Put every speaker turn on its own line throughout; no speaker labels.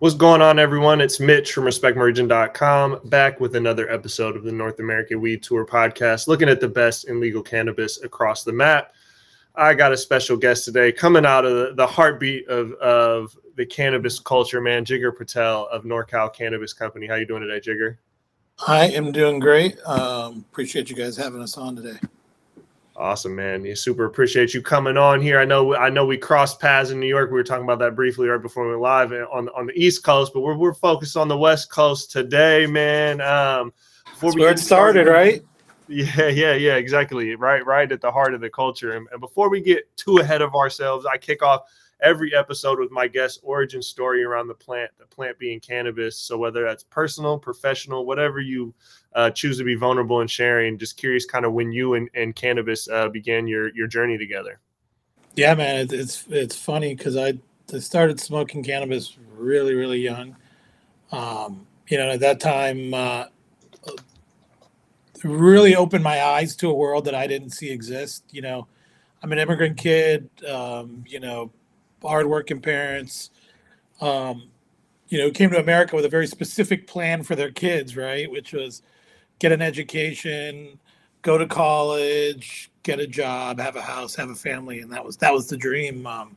What's going on, everyone? It's Mitch from RespectMerchant.com back with another episode of the North American Weed Tour podcast, looking at the best in legal cannabis across the map. I got a special guest today coming out of the, the heartbeat of, of the cannabis culture, man, Jigar Patel of NorCal Cannabis Company. How you doing today, Jigar?
I am doing great. Um, appreciate you guys having us on today.
Awesome, man. You super appreciate you coming on here. I know I know we crossed paths in New York. We were talking about that briefly right before we went live on on the East Coast, but we're we're focused on the West Coast today, man. Um
before That's we where it started, started, right?
Yeah, yeah, yeah, exactly. Right, right at the heart of the culture. And, and before we get too ahead of ourselves, I kick off every episode with my guest origin story around the plant, the plant being cannabis. So whether that's personal, professional, whatever you uh, choose to be vulnerable and sharing, just curious kind of when you and, and cannabis uh, began your your journey together.
Yeah, man, it's it's funny because I, I started smoking cannabis really really young. Um, you know, at that time, uh, really opened my eyes to a world that I didn't see exist. You know, I'm an immigrant kid. Um, you know, hardworking parents, um, you know, came to America with a very specific plan for their kids, right? Which was get an education, go to college, get a job, have a house, have a family, and that was that was the dream. Um,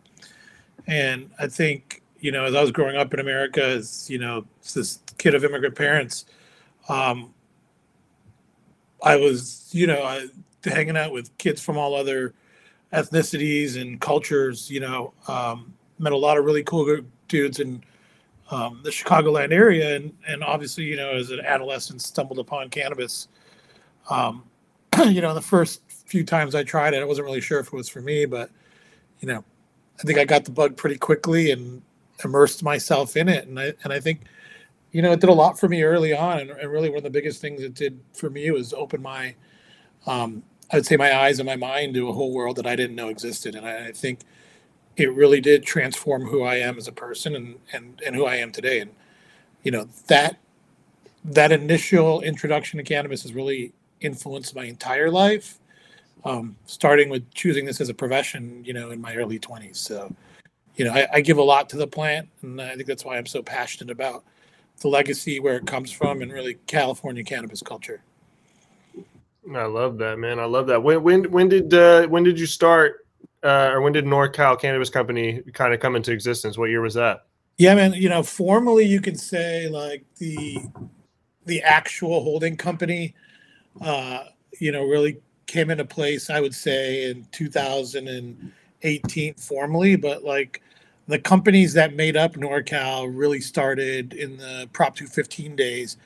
and I think you know, as I was growing up in America, as you know, this kid of immigrant parents, um, I was you know I, hanging out with kids from all other ethnicities and cultures. You know, um, met a lot of really cool dudes in um, the Chicagoland area, and and obviously, you know, as an adolescent, stumbled upon cannabis. Um, you know, the first few times I tried it, I wasn't really sure if it was for me, but you know, I think I got the bug pretty quickly and immersed myself in it, and I and I think. You know, it did a lot for me early on, and, and really one of the biggest things it did for me was open my um, I'd say my eyes and my mind to a whole world that I didn't know existed. And I, I, think it really did transform who I am as a person and, and, and who I am today. And, you know, that, that initial introduction to cannabis has really influenced my entire life. Um, starting with choosing this as a profession, you know, in my early twenties. So, you know, I, I give a lot to the plant and I think that's why I'm so passionate about the legacy, where it comes from and really California cannabis culture.
I love that, man. I love that. When when when did uh, when did you start, uh, or when did NorCal Cannabis Company kind of come into existence? What year was that?
Yeah, man. You know, formally, you could say like the the actual holding company, uh, you know, really came into place. I would say in 2018 formally, but like the companies that made up NorCal really started in the Prop 215 days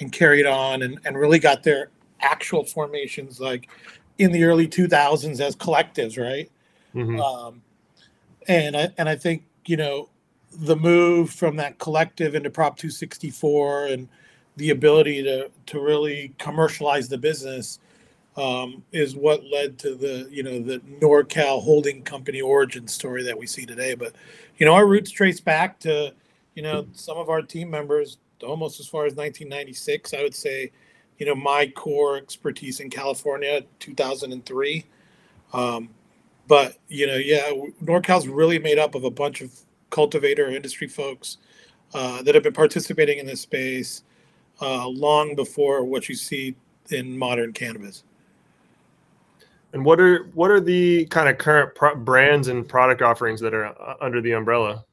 and carried on and, and really got their actual formations like in the early 2000s as collectives, right? Mm-hmm. Um, and I and I think you know the move from that collective into Prop 264 and the ability to to really commercialize the business um, is what led to the you know the NorCal holding company origin story that we see today. But you know our roots trace back to you know some of our team members almost as far as 1996. I would say you know my core expertise in California, 2003. Um, but you know, yeah, NorCal's really made up of a bunch of cultivator industry folks uh, that have been participating in this space uh, long before what you see in modern cannabis.
And what are what are the kind of current pro- brands and product offerings that are uh, under the umbrella?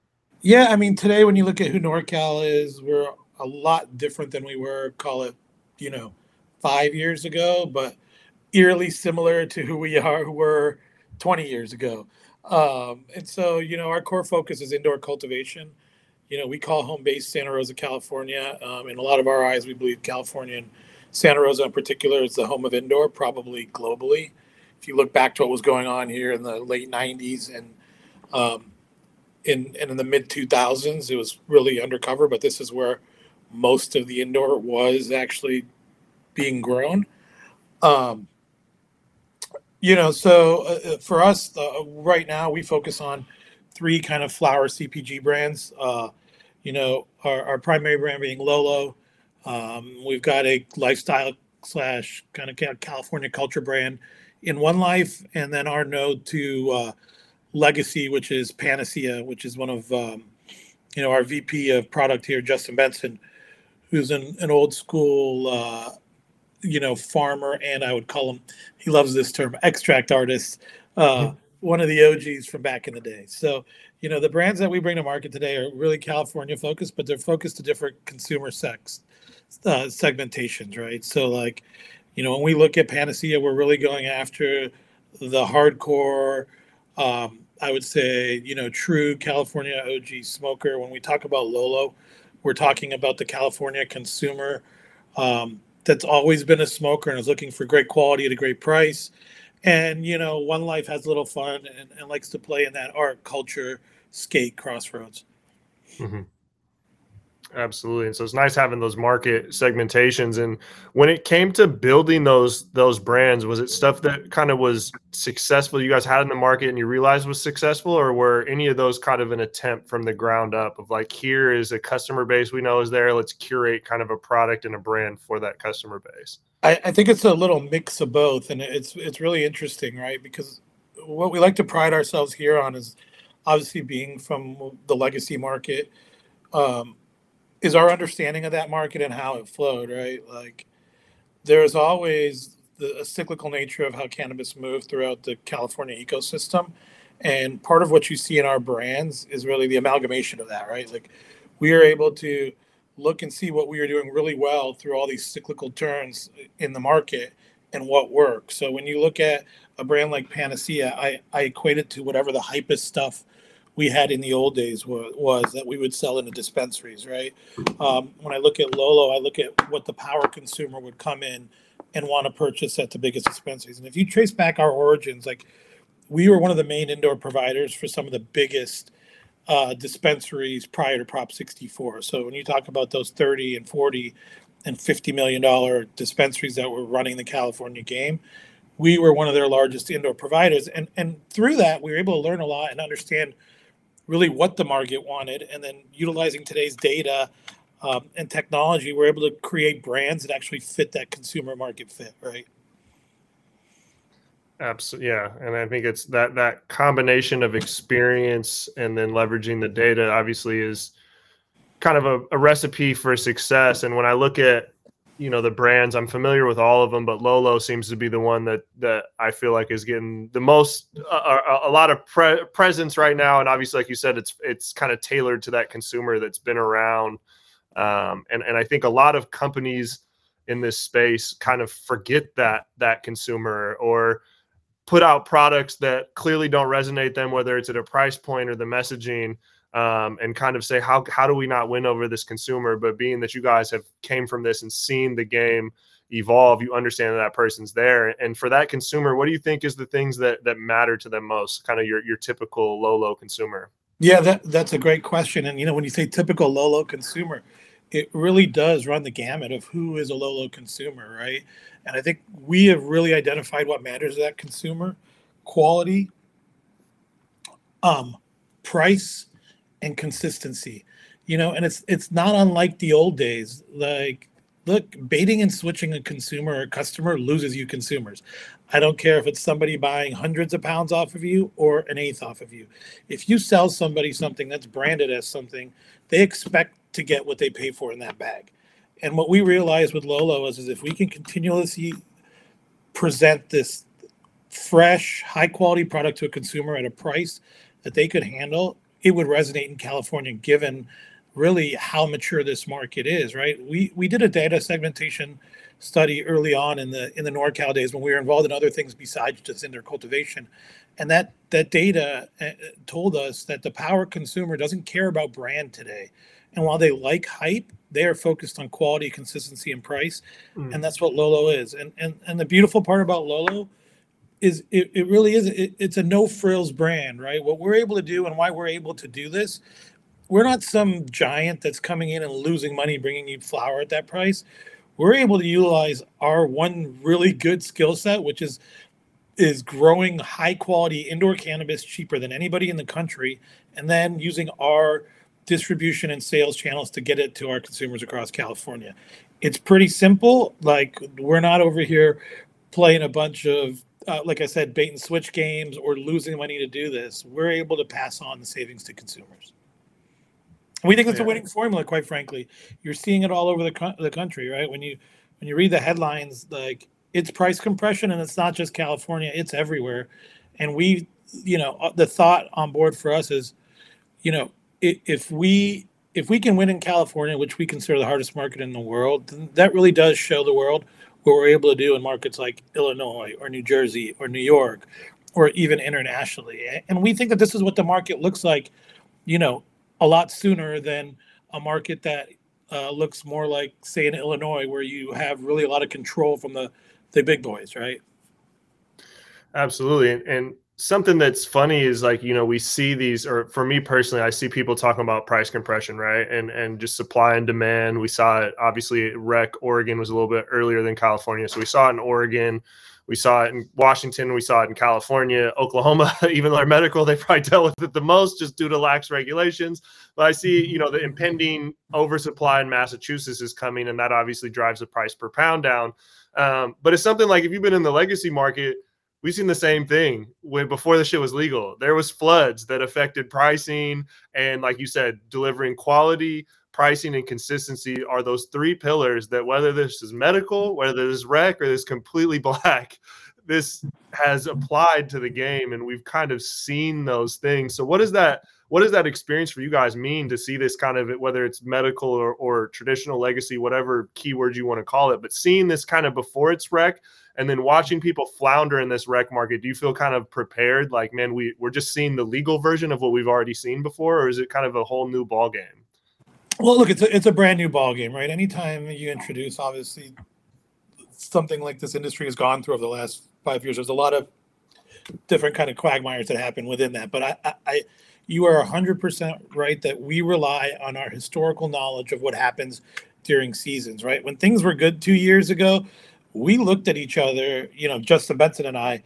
Yeah, I mean, today when you look at who NorCal is, we're a lot different than we were. Call it, you know, five years ago, but eerily similar to who we are who were 20 years ago. Um, and so, you know, our core focus is indoor cultivation. You know, we call home base Santa Rosa, California. Um, in a lot of our eyes, we believe California and Santa Rosa in particular is the home of indoor, probably globally. If you look back to what was going on here in the late 90s and um, in and in the mid 2000s, it was really undercover. But this is where most of the indoor was actually being grown. Um, you know, so uh, uh, for us uh, right now, we focus on three kind of flower CPG brands. Uh, you know, our, our, primary brand being Lolo. Um, we've got a lifestyle slash kind of California culture brand in One Life, and then our node to uh, Legacy, which is Panacea, which is one of um, you know, our VP of product here, Justin Benson, who's an, an old school, uh, you know, farmer, and I would call him, he loves this term, extract artist, uh, mm-hmm. one of the OGs from back in the day. So, you know, the brands that we bring to market today are really California focused, but they're focused to different consumer sex uh, segmentations, right? So, like, you know, when we look at Panacea, we're really going after the hardcore, um, I would say, you know, true California OG smoker. When we talk about Lolo, we're talking about the California consumer um, that's always been a smoker and is looking for great quality at a great price. And, you know, One Life has a little fun and, and likes to play in that art, culture, skate crossroads.
Mm-hmm. Absolutely. And so it's nice having those market segmentations. And when it came to building those those brands, was it stuff that kind of was successful you guys had in the market and you realized was successful, or were any of those kind of an attempt from the ground up of like here is a customer base we know is there, let's curate kind of a product and a brand for that customer base?
I, I think it's a little mix of both, and it's it's really interesting, right? Because what we like to pride ourselves here on is obviously being from the legacy market. Um, is our understanding of that market and how it flowed, right? Like there's always the cyclical nature of how cannabis moved throughout the California ecosystem. And part of what you see in our brands is really the amalgamation of that, right? Like we are able to look and see what we are doing really well through all these cyclical turns in the market and what works. So when you look at a brand like Panacea, I, I equate it to whatever the hypest stuff we had in the old days was, was that we would sell into dispensaries, right? Um, when I look at Lolo, I look at what the power consumer would come in and want to purchase at the biggest dispensaries. And if you trace back our origins, like we were one of the main indoor providers for some of the biggest uh, dispensaries prior to Prop 64. So when you talk about those 30 and 40 and 50 million dollar dispensaries that were running the California game, we were one of their largest indoor providers. And and through that, we were able to learn a lot and understand really what the market wanted, and then utilizing today's data um, and technology, we're able to create brands that actually fit that consumer market fit, right?
Absolutely, yeah, and I think it's that that combination of experience and then leveraging the data obviously is kind of a, a recipe for success. And when I look at you know the brands i'm familiar with all of them but lolo seems to be the one that that i feel like is getting the most a, a lot of pre- presence right now. And obviously like you said it's it's kind of tailored to that consumer that's been around. Um, and and i think a lot of companies in this space kind of forget that that consumer or put out products that clearly don't resonate them whether it's at a price point or the messaging um, and kind of say how how do we not win over this consumer? But being that you guys have came from this and seen the game evolve, you understand that that person's there. And for that consumer, what do you think is the things that that matter to them most? Kind of your your typical Lolo consumer.
Yeah, that that's a great question. And you know, when you say typical Lolo consumer, it really does run the gamut of who is a Lolo consumer, right? And I think we have really identified what matters to that consumer: quality, um, price, and consistency you know and it's it's not unlike the old days. Like look baiting and switching a consumer or customer loses you consumers. I don't care if it's somebody buying hundreds of pounds off of you or an eighth off of you. If you sell somebody something that's branded as something they expect to get what they pay for in that bag. And what we realized with lolo is, is if we can continuously present this fresh high quality product to a consumer at a price that they could handle it would resonate in California given really how mature this market is, right? We we did a data segmentation study early on in the in the NorCal days when we were involved in other things besides just indoor cultivation, and that that data uh, told us that the power consumer doesn't care about brand today, and while they like hype, they are focused on quality, consistency, and price, mm. and that's what Lolo is. And and and the beautiful part about Lolo is it, it really is it, it's a no frills brand right? What we're able to do and why we're able to do this we're not some giant that's coming in and losing money bringing you flower at that price. We're able to utilize our one really good skill set which is is growing high quality indoor cannabis cheaper than anybody in the country and then using our distribution and sales channels to get it to our consumers across california. It's pretty simple like we're not over here playing a bunch of uh, like I said, bait and switch games or losing money to do this, we're able to pass on the savings to consumers. We think it's yeah. a winning formula, quite frankly. You're seeing it all over the co- the country, right? When you when you read the headlines, like it's price compression, and it's not just California; it's everywhere. And we, you know, uh, the thought on board for us is, you know, if we if we can win in California, which we consider the hardest market in the world, that really does show the world what we're able to do in markets like Illinois or New Jersey or New York or even internationally. And we think that this is what the market looks like, you know, a lot sooner than a market that uh, looks more like, say, in Illinois, where you have really a lot of control from the the big boys, right?
Absolutely, and, and something that's funny is like you know we see these or for me personally i see people talking about price compression right? And and just supply and demand. We saw it obviously rec oregon was a little bit earlier than california. So we saw it in oregon. We saw it in washington. We saw it in california. Oklahoma even though they're medical they probably dealt with it the most just due to lax regulations. But i see you know the impending oversupply in massachusetts is coming and that obviously drives the price per pound down. Um, but it's something like if you've been in the legacy market we've seen the same thing when before the shit was legal. There was floods that affected pricing and like you said, delivering quality, pricing and consistency are those three pillars that whether this is medical, whether this is rec or this completely black, this has applied to the game and we've kind of seen those things. So what is that what does that experience for you guys mean to see this kind of whether it's medical or, or traditional legacy, whatever keyword you want to call it, but seeing this kind of before it's rec and then watching people flounder in this rec market, do you feel kind of prepared? Like, man, we we're just seeing the legal version of what we've already seen before, or is it kind of a whole new ball game?
Well, look, it's a, it's a brand new ball game, right? Anytime you introduce, obviously, something like this industry has gone through over the last five years, there's a lot of different kind of quagmires that happen within that. But I, I, I you are 100% right that we rely on our historical knowledge of what happens during seasons, right? When things were good two years ago, we looked at each other, you know, Justin Benson and I,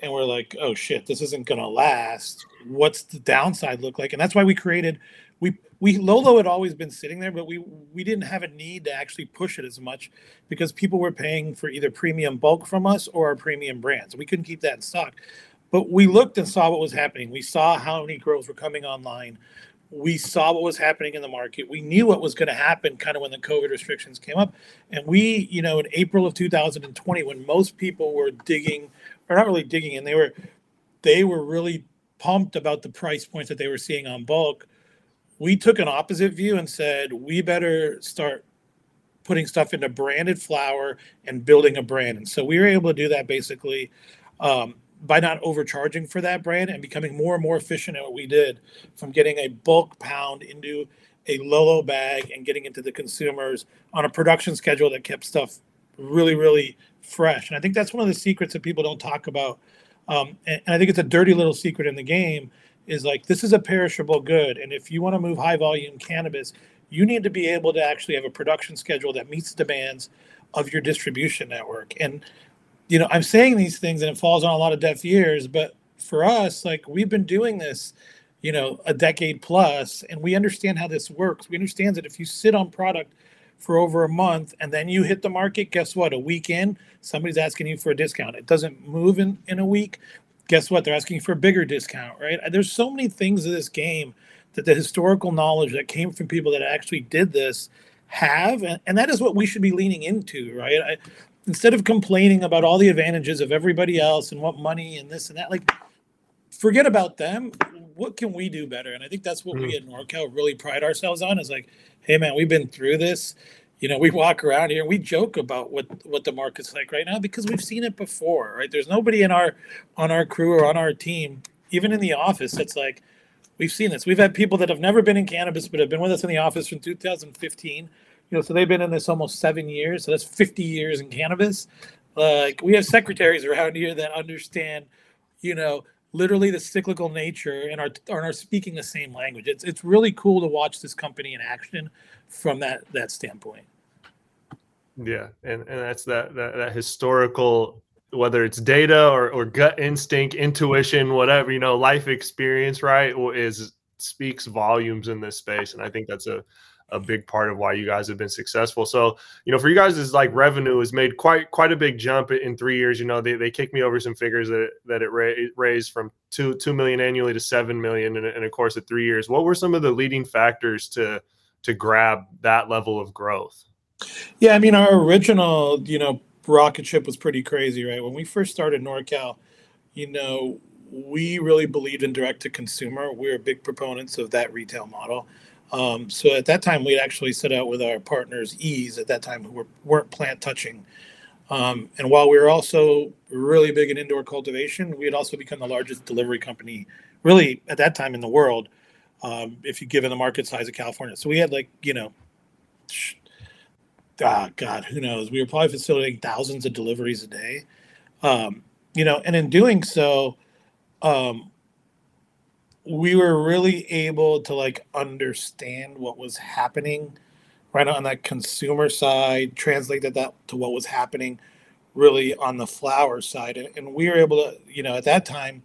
and we're like, oh shit, this isn't gonna last. What's the downside look like? And that's why we created we we Lolo had always been sitting there, but we we didn't have a need to actually push it as much because people were paying for either premium bulk from us or our premium brands. We couldn't keep that in stock. But we looked and saw what was happening. We saw how many girls were coming online we saw what was happening in the market. We knew what was going to happen kind of when the COVID restrictions came up. And we, you know, in April of 2020, when most people were digging, or not really digging, and they were, they were really pumped about the price points that they were seeing on bulk. We took an opposite view and said, we better start putting stuff into branded flower and building a brand. And so we were able to do that basically. Um, by not overcharging for that brand and becoming more and more efficient at what we did from getting a bulk pound into a Lolo bag and getting into the consumers on a production schedule that kept stuff really, really fresh. And I think that's one of the secrets that people don't talk about. Um, and, and I think it's a dirty little secret in the game is like this is a perishable good. And if you want to move high volume cannabis, you need to be able to actually have a production schedule that meets the demands of your distribution network. And you know, I'm saying these things and it falls on a lot of deaf ears, but for us, like we've been doing this, you know, a decade plus, and we understand how this works. We understand that if you sit on product for over a month and then you hit the market, guess what? A week in, somebody's asking you for a discount. It doesn't move in, in a week. Guess what? They're asking for a bigger discount, right? There's so many things in this game that the historical knowledge that came from people that actually did this have and, and that is what we should be leaning into right I, instead of complaining about all the advantages of everybody else and what money and this and that, like forget about them. What can we do better? And I think that's what mm. we at NorCal really pride ourselves on is like, hey man, we've been through this. You know, we walk around here and we joke about what what the market's like right now because we've seen it before, right? There's nobody in our on our crew or on our team, even in the office, that's like, we've seen this. We've had people that have never been in cannabis but have been with us in the office from 2015 you know, so they've been in this almost seven years. So that's 50 years in cannabis. Like we have secretaries around here that understand, you know, literally the cyclical nature and are, are speaking the same language. It's it's really cool to watch this company in action from that that standpoint.
Yeah, and and that's that that, that historical whether it's data or, or gut instinct, intuition, whatever, you know, life experience, right, is speaks volumes in this space. And I think that's a a big part of why you guys have been successful. So, you know, for you guys, is like revenue has made quite quite a big jump in three years. You know, they, they kicked me over some figures that that it ra- raised from two two million annually to seven million in, in a course of three years. What were some of the leading factors to to grab that level of growth?
Yeah, I mean, our original, you know, rocket ship was pretty crazy, right? When we first started NorCal, you know, we really believed in direct to consumer. We are big proponents of that retail model. Um, so at that time, we'd actually set out with our partners, Eaze, at that time, who were, weren't plant touching. Um, and while we were also really big in indoor cultivation, we had also become the largest delivery company, really at that time in the world, um, if you given the market size of California. So we had like, you know, ah, God, who knows? We were probably facilitating thousands of deliveries a day. Um, you know, and in doing so, um, we were really able to like understand what was happening right on that consumer side, translate that, that to what was happening really on the flower side. And, and we were able to, you know, at that time,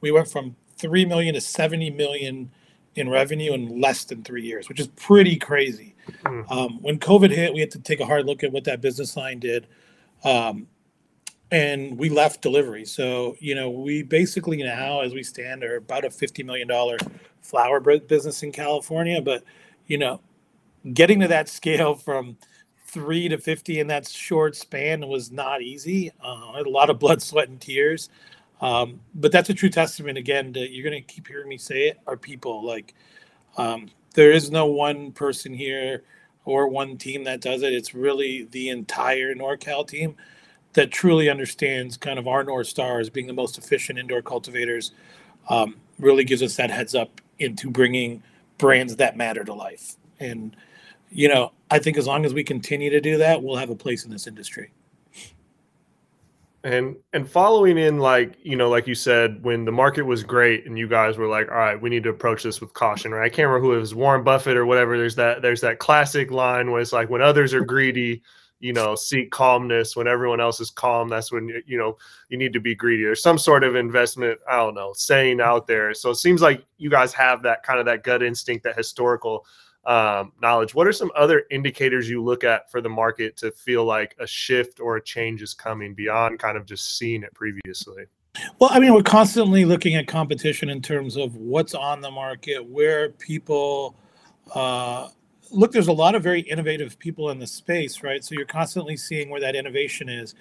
we went from 3 million to 70 million in revenue in less than three years, which is pretty crazy. Mm. Um, when COVID hit, we had to take a hard look at what that business line did. Um, and we left delivery. So, you know, we basically now, as we stand, are about a $50 million flower business in California. But, you know, getting to that scale from three to 50 in that short span was not easy. Uh, a lot of blood, sweat, and tears. Um, but that's a true testament, again, to you're going to keep hearing me say it, are people. Like, um, there is no one person here or one team that does it. It's really the entire NorCal team that truly understands kind of our North Star as being the most efficient indoor cultivators. Um, really gives us that heads up into bringing brands that matter to life. And, you know, I think as long as we continue to do that, we'll have a place in this industry
and and following in like you know like you said when the market was great and you guys were like all right we need to approach this with caution right i can't remember who it was warren buffett or whatever there's that there's that classic line where it's like when others are greedy you know seek calmness when everyone else is calm that's when you know you need to be greedy or some sort of investment i don't know saying out there so it seems like you guys have that kind of that gut instinct that historical um, knowledge. What are some other indicators you look at for the market to feel like a shift or a change is coming beyond kind of just seeing it previously?
Well, I mean, we're constantly looking at competition in terms of what's on the market, where people uh, look. There's a lot of very innovative people in the space, right? So you're constantly seeing where that innovation is.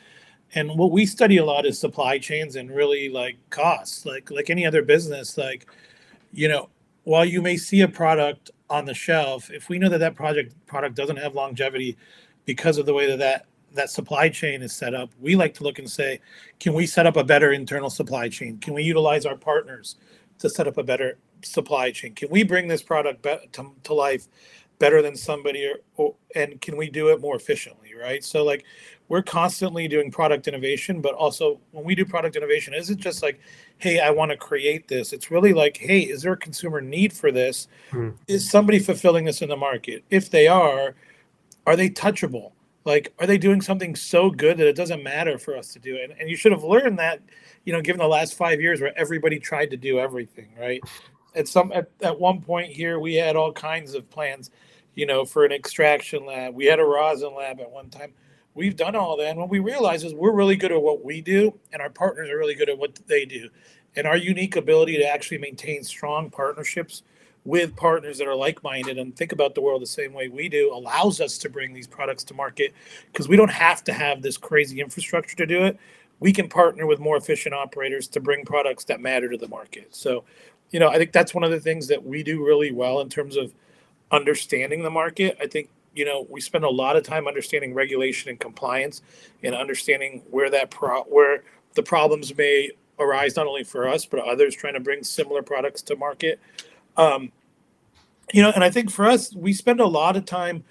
And what we study a lot is supply chains and really like costs, like like any other business. Like, you know, while you may see a product on the shelf, if we know that that project product doesn't have longevity because of the way that that that supply chain is set up, we like to look and say, can we set up a better internal supply chain? Can we utilize our partners to set up a better supply chain? Can we bring this product to, to life better than somebody, or, or, and can we do it more efficiently? Right. So like, we're constantly doing product innovation, but also when we do product innovation, isn't just like, hey, I want to create this. It's really like, hey, is there a consumer need for this? Hmm. Is somebody fulfilling this in the market? If they are, are they touchable? Like, are they doing something so good that it doesn't matter for us to do it? And, and you should have learned that, you know, given the last five years where everybody tried to do everything, right? At some at, at one point here, we had all kinds of plans, you know, for an extraction lab. We had a rosin lab at one time we've done all that. And what we realize is we're really good at what we do, and our partners are really good at what they do. And our unique ability to actually maintain strong partnerships with partners that are like minded and think about the world the same way we do allows us to bring these products to market because we don't have to have this crazy infrastructure to do it. We can partner with more efficient operators to bring products that matter to the market. So, you know, I think that's one of the things that we do really well in terms of understanding the market. I think you know we spend a lot of time understanding regulation and compliance and understanding where that pro where the problems may arise not only for us but others trying to bring similar products to market um, you know and i think for us we spend a lot of time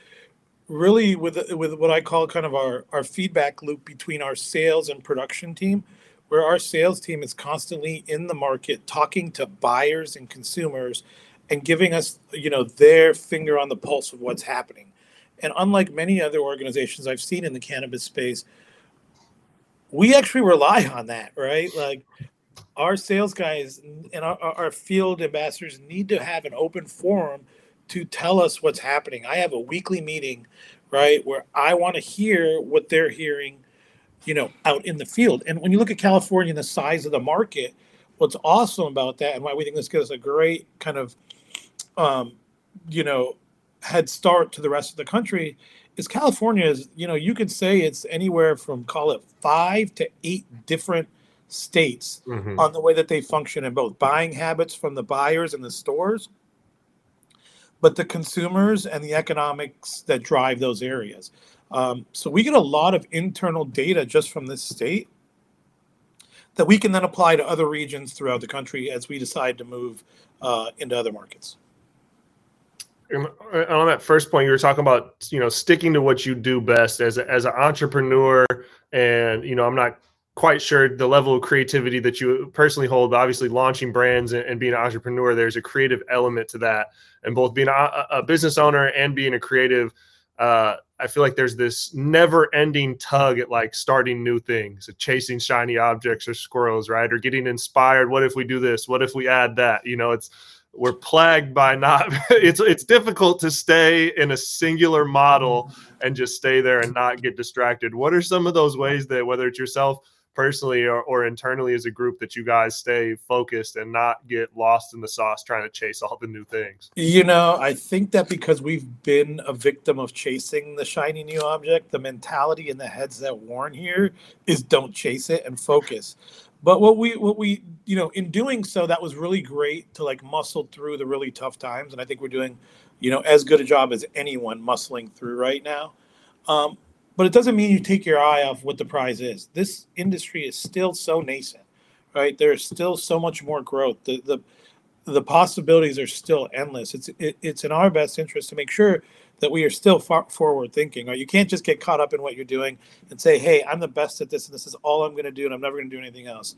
really with with what i call kind of our our feedback loop between our sales and production team where our sales team is constantly in the market talking to buyers and consumers and giving us you know their finger on the pulse of what's happening and unlike many other organizations I've seen in the cannabis space, we actually rely on that, right? Like our sales guys and our, our, field ambassadors need to have an open forum to tell us what's happening. I have a weekly meeting, right, where I want to hear what they're hearing, you know, out in the field. And when you look at California and the size of the market, what's awesome about that and why we think this gives a great kind of um, you know head start to the rest of the country is California is you know you could say it's anywhere from call it five to eight different states mm-hmm. on the way that they function in both buying habits from the buyers and the stores but the consumers and the economics that drive those areas um, so we get a lot of internal data just from this state that we can then apply to other regions throughout the country as we decide to move uh, into other markets.
And on that first point, you were talking about you know sticking to what you do best as a, as an entrepreneur, and you know I'm not quite sure the level of creativity that you personally hold. Obviously, launching brands and, and being an entrepreneur, there's a creative element to that, and both being a, a business owner and being a creative uh, I feel like there's this never ending tug at like starting new things, chasing shiny objects or squirrels, right? Or getting inspired. What if we do this? What if we add that? You know, it's we're plagued by not it's it's difficult to stay in a singular model and just stay there and not get distracted. What are some of those ways that whether it's yourself personally or, or internally as a group that you guys stay focused and not get lost in the sauce trying to chase all the new things?
You know, I think that because we've been a victim of chasing the shiny new object, the mentality in the heads that warn here is don't chase it and focus. But what we what we you know in doing so that was really great to like muscle through the really tough times and I think we're doing you know as good a job as anyone muscling through right now. Um, but it doesn't mean you take your eye off what the prize is. This industry is still so nascent, right? There's still so much more growth. The the the possibilities are still endless. It's it, it's in our best interest to make sure that we are still forward thinking. Right? You can't just get caught up in what you're doing and say, "Hey, I'm the best at this, and this is all I'm going to do, and I'm never going to do anything else."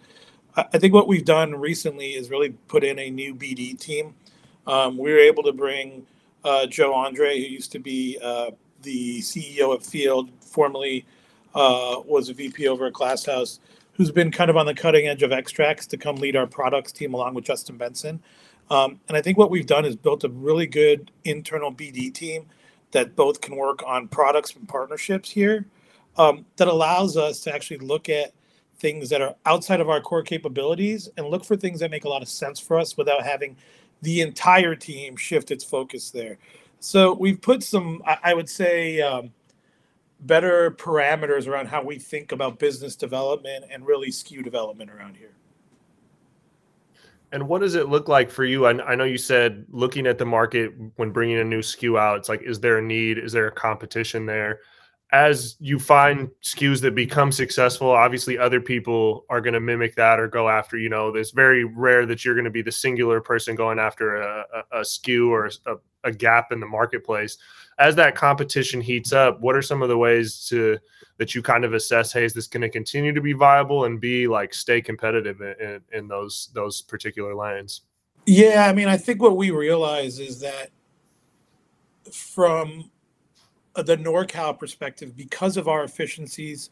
I, I, think what we've done recently is really put in a new BD team. Um, we were able to bring uh, Joe Andre, who used to be uh, the CEO at Field, formerly uh, was a VP over at Glass House, who's been kind of on the cutting edge of extracts to come lead our products team along with Justin Benson. Um, and I think what we've done is built a really good internal BD team that both can work on products and partnerships here um, that allows us to actually look at things that are outside of our core capabilities and look for things that make a lot of sense for us without having the entire team shift its focus there. So we've put some, I would say, um, better parameters around how we think about business development and really SKU development around here.
And what does it look like for you? I, I, know you said looking at the market when bringing a new SKU out, it's like, is there a need? Is there a competition there? As you find SKUs that become successful, obviously other people are going to mimic that or go after, you know, it's very rare that you're going to be the singular person going after a, a, a or a, a gap in the marketplace. As that competition heats up, what are some of the ways to that you kind of assess? Hey, is this going to continue to be viable and be like stay competitive in, in, in those those particular lanes?
Yeah, I mean, I think what we realize is that from the NorCal perspective, because of our efficiencies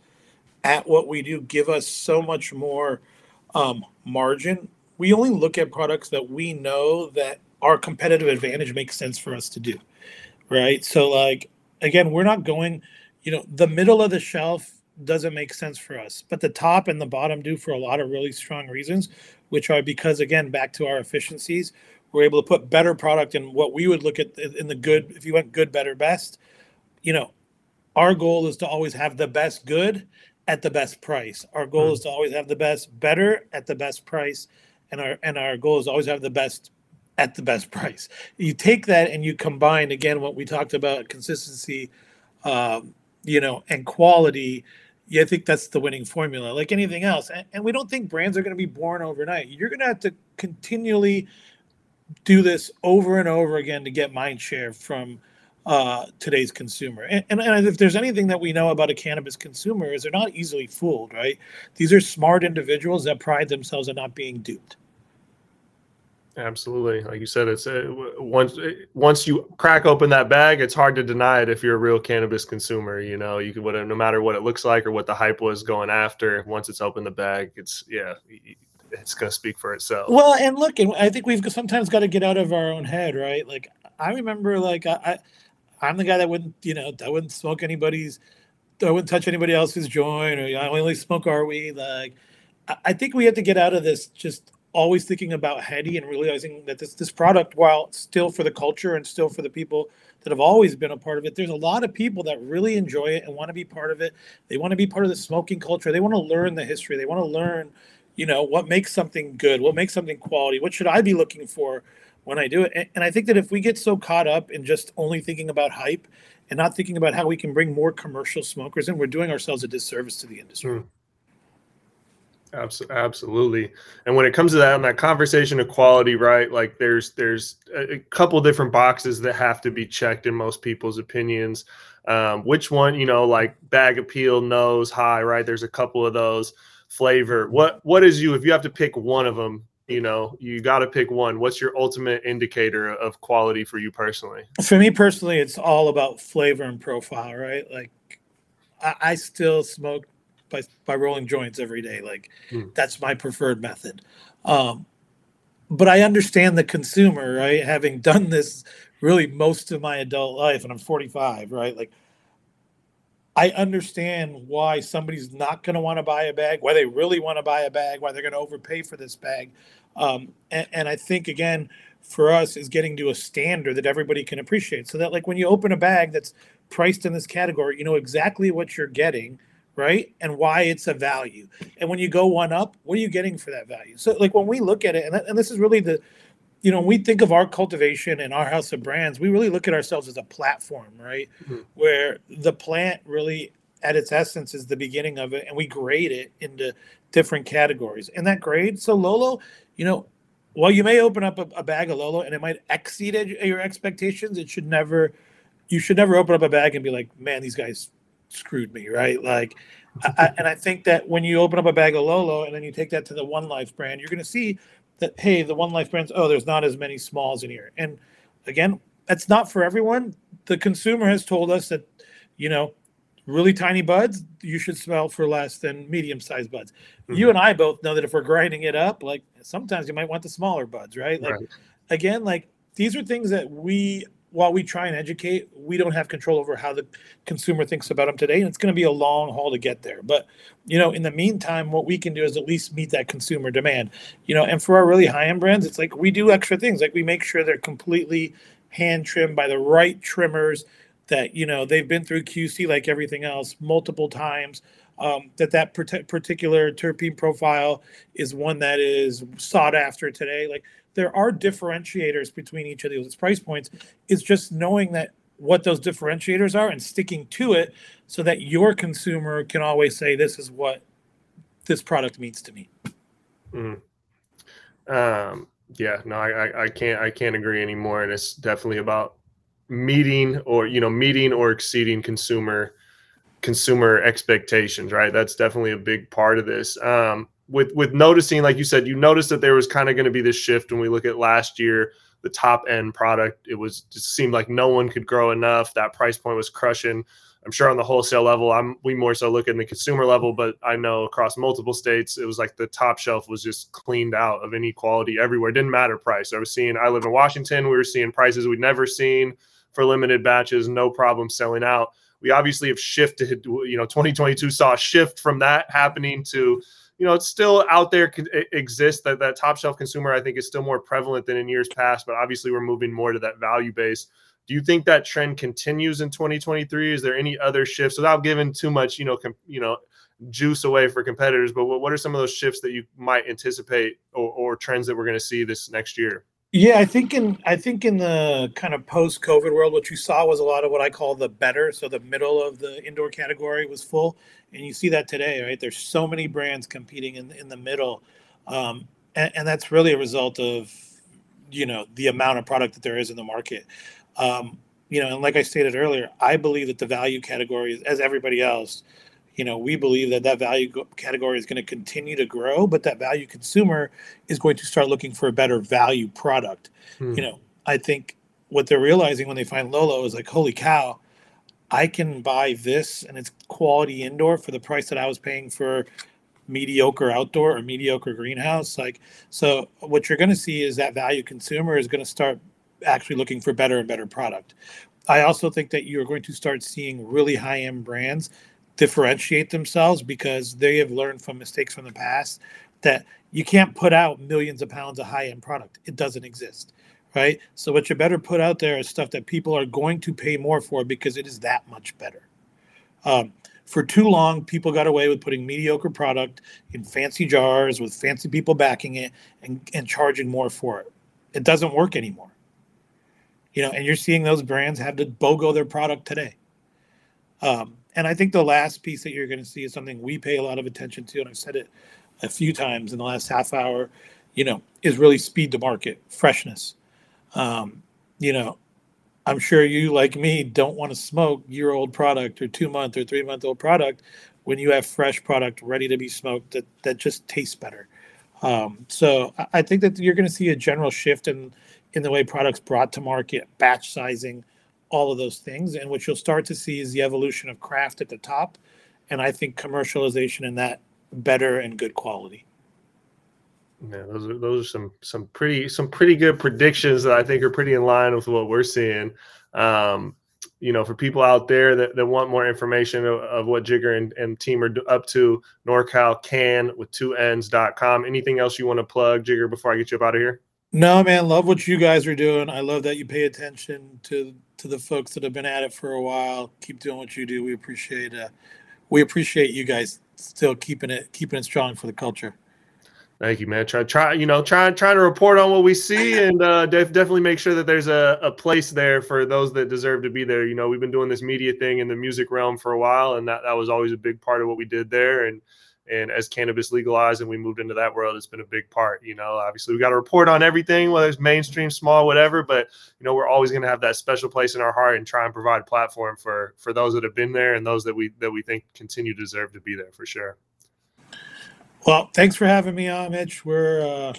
at what we do, give us so much more um, margin. We only look at products that we know that our competitive advantage makes sense for us to do right? So like again we're not going you know the middle of the shelf doesn't make sense for us but the top and the bottom do for a lot of really strong reasons which are because again back to our efficiencies we're able to put better product in what we would look at in the good if you went good better best. You know our goal is to always have the best good at the best price. Our goal mm-hmm. is to always have the best better at the best price and our and our goal is always have the best at the best price. You take that and you combine again what we talked about consistency, um, you know, and quality. Yeah, I think that's the winning formula. Like anything else, and, and we don't think brands are going to be born overnight. You're going to have to continually do this over and over again to get mind share from uh, today's consumer. And, and, and, if there's anything that we know about a cannabis consumer is they're not easily fooled, right? These are smart individuals that pride themselves on not being duped.
Absolutely, like you said, it's uh, once once you crack open that bag, it's hard to deny it if you're a real cannabis consumer. You know, you could whatever, no matter what it looks like or what the hype was going after. Once it's open the bag, it's yeah, it's to speak for itself.
Well, and look, and I think we've sometimes got to get out of our own head, right? Like I remember, like I, I am the guy that wouldn't, you know, I wouldn't smoke anybody's, I wouldn't touch anybody else's joint, or you know, I only smoke our weed. Like I think we have to get out of this just always thinking about Heady and realizing that this this product, while still for the culture and still for the people that have always been a part of it, there's a lot of people that really enjoy it and want to be part of it. They want to be part of the smoking culture. They want to learn the history. They want to learn, you know, what makes something good, what makes something quality, what should I be looking for when I do it. And, and I think that if we get so caught up in just only thinking about hype and not thinking about how we can bring more commercial smokers in, we're doing ourselves a disservice to the industry. Mm.
Absolutely. And when it comes to that, on that conversation of quality, right? Like there's there's a couple different boxes that have to be checked in most people's opinions. Um, which one, you know, like bag appeal, nose, high, right? There's a couple of those. Flavor. What what is you if you have to pick one of them? You know, you got to pick one. What's your ultimate indicator of quality for you personally?
For me personally, it's all about flavor and profile, right? Like I, I still smoke by by rolling joints every day. Like mm. that's my preferred method. Um, but I understand the consumer, right? Having done this really most of my adult life, and I'm 45, right? Like I understand why somebody's not going to want to buy a bag, why they really want to buy a bag, why they're going to overpay for this bag. Um, and, and I think again, for us, is getting to a standard that everybody can appreciate, so that like when you open a bag that's priced in this category, you know exactly what you're getting right? And why it's a value. And when you go one up, what are you getting for that value? So, like when we look at it, and, and this is really the, you know, when we think of our cultivation and our house of brands, we really look at ourselves as a platform, right? Mm-hmm. Where the plant really, at its essence, is the beginning of it, and we grade it into different categories. And that grade, so Lolo, you know, while you may open up a, a bag of Lolo and it might exceed your expectations, it should never, you should never open up a bag and be like, man, these guys screwed me, right? Like, I, and I think that when you open up a bag of Lolo and then you take that to the One Life brand, you're going to see that hey, the One Life brands, oh, there's not as many smalls in here. And again, that's not for everyone. The consumer has told us that, you know, really tiny buds you should smell for less than medium sized buds. Mm-hmm. You and I both know that if we're grinding it up, like sometimes you might want the smaller buds, right? Like right. again, like these are things that we while we try and educate, we don't have control over how the consumer thinks about them today. And it's going to be a long haul to get there. But, you know, in the meantime, what we can do is at least meet that consumer demand, you know, and for our really high end brands, it's like we do extra things. Like we make sure they're completely hand trimmed by the right trimmers that, you know, they've been through QC like everything else multiple times. Um, that that particular terpene profile is one that is sought after today. Like there are differentiators between each of those price points. It's just knowing that what those differentiators are and sticking to it so that your consumer can always say this is what this product means to me.
Mm. Um, yeah, no, I, I can't I can't agree anymore. And it's definitely about meeting or you know meeting or exceeding consumer consumer expectations, right? That's definitely a big part of this. Um, with with noticing, like you said, you noticed that there was kind of going to be this shift when we look at last year, the top end product. It was just seemed like no one could grow enough. That price point was crushing. I'm sure on the wholesale level, I'm we more so look at the consumer level, but I know across multiple states, it was like the top shelf was just cleaned out of any quality everywhere. It didn't matter price. I was seeing. I live in Washington. We were seeing prices we'd never seen for limited batches, no problem selling out. We obviously have shifted. You know, 2022 saw a shift from that happening to you know, it's still out there exists that that top shelf consumer I think is still more prevalent than in years past, but obviously we're moving more to that value base. Do you think that trend continues in 2023? Is there any other shifts without giving too much, you know, com- you know, juice away for competitors? But what, what are some of those shifts that you might anticipate or, or trends that we're going to see this next year?
Yeah, I think in I think in the kind of post COVID world, what you saw was a lot of what I call the better. So the middle of the indoor category was full, and you see that today, right? There's so many brands competing in in the middle, um, and, and, that's really a result of you know the amount of product that there is in the market. Um, you know, and like I stated earlier, I believe that the value category, as everybody else, you know, we believe that that value category is going to continue to grow, but that value consumer is going to start looking for a better value product. Hmm. You know, I think what they're realizing when they find Lolo is like, holy cow, I can buy this and it's quality indoor for the price that I was paying for mediocre outdoor or mediocre greenhouse. Like, so what you're going to see is that value consumer is going to start actually looking for better and better product. I also think that you're going to start seeing really high end brands differentiate themselves because they have learned from mistakes from the past that you can't put out millions of pounds of high end product. It doesn't exist. Right. So what you better put out there is stuff that people are going to pay more for because it is that much better. Um, for too long, people got away with putting mediocre product in fancy jars with fancy people backing it and, and charging more for it. It doesn't work anymore. You know, and you're seeing those brands have to BOGO their product today. Um, and I think the last piece that you're going to see is something we pay a lot of attention to, and I've said it a few times in the last half hour. You know, is really speed to market, freshness. Um, you know, I'm sure you, like me, don't want to smoke year old product or two month or three month old product when you have fresh product ready to be smoked that, that just tastes better. Um, so I think that you're going to see a general shift in in the way products brought to market, batch sizing, all of those things. And what you'll start to see is the evolution of craft at the top, and I think commercialization in that better and good quality.
Yeah, those are those are some some pretty some pretty good predictions that I think are pretty in line with what we're seeing. Um, you know, for people out there that, that want more information of, of what Jigar and, and team are up to, NorCal can with two ends.com. Anything else you want to plug, Jigar, before I get you up out of here?
No, man, love what you guys are doing. I love that you pay attention to to the folks that have been at it for a while. Keep doing what you do. We appreciate uh we appreciate you guys still keeping it keeping it strong for the culture.
Thank you, man. Try, try, you know, trying, trying to report on what we see, and uh, def- definitely make sure that there's a, a place there for those that deserve to be there. You know, we've been doing this media thing in the music realm for a while, and that, that was always a big part of what we did there. And and as cannabis legalized and we moved into that world, it's been a big part. You know, obviously we got to report on everything, whether it's mainstream, small, whatever. But you know, we're always going to have that special place in our heart and try and provide a platform for for those that have been there and those that we that we think continue to deserve to be there for sure.
Well, thanks for having me on, Mitch. We're uh,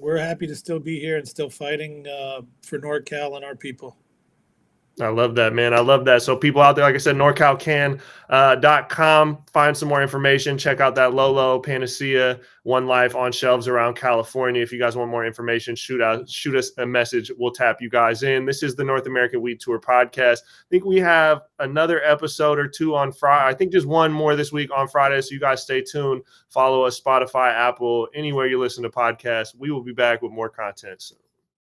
we're happy to still be here and still fighting uh, for NorCal and our people.
I love that, man. I love that. So people out there, like I said, NorCalCan.com, uh, find some more information. Check out that Lolo Panacea One Life on shelves around California. If you guys want more information, shoot out, shoot us a message. We'll tap you guys in. This is the North American Weed Tour podcast. I think we have another episode or two on Friday. I think just one more this week on Friday. So you guys stay tuned. Follow us, Spotify, Apple, anywhere you listen to podcasts. We will be back with more content soon.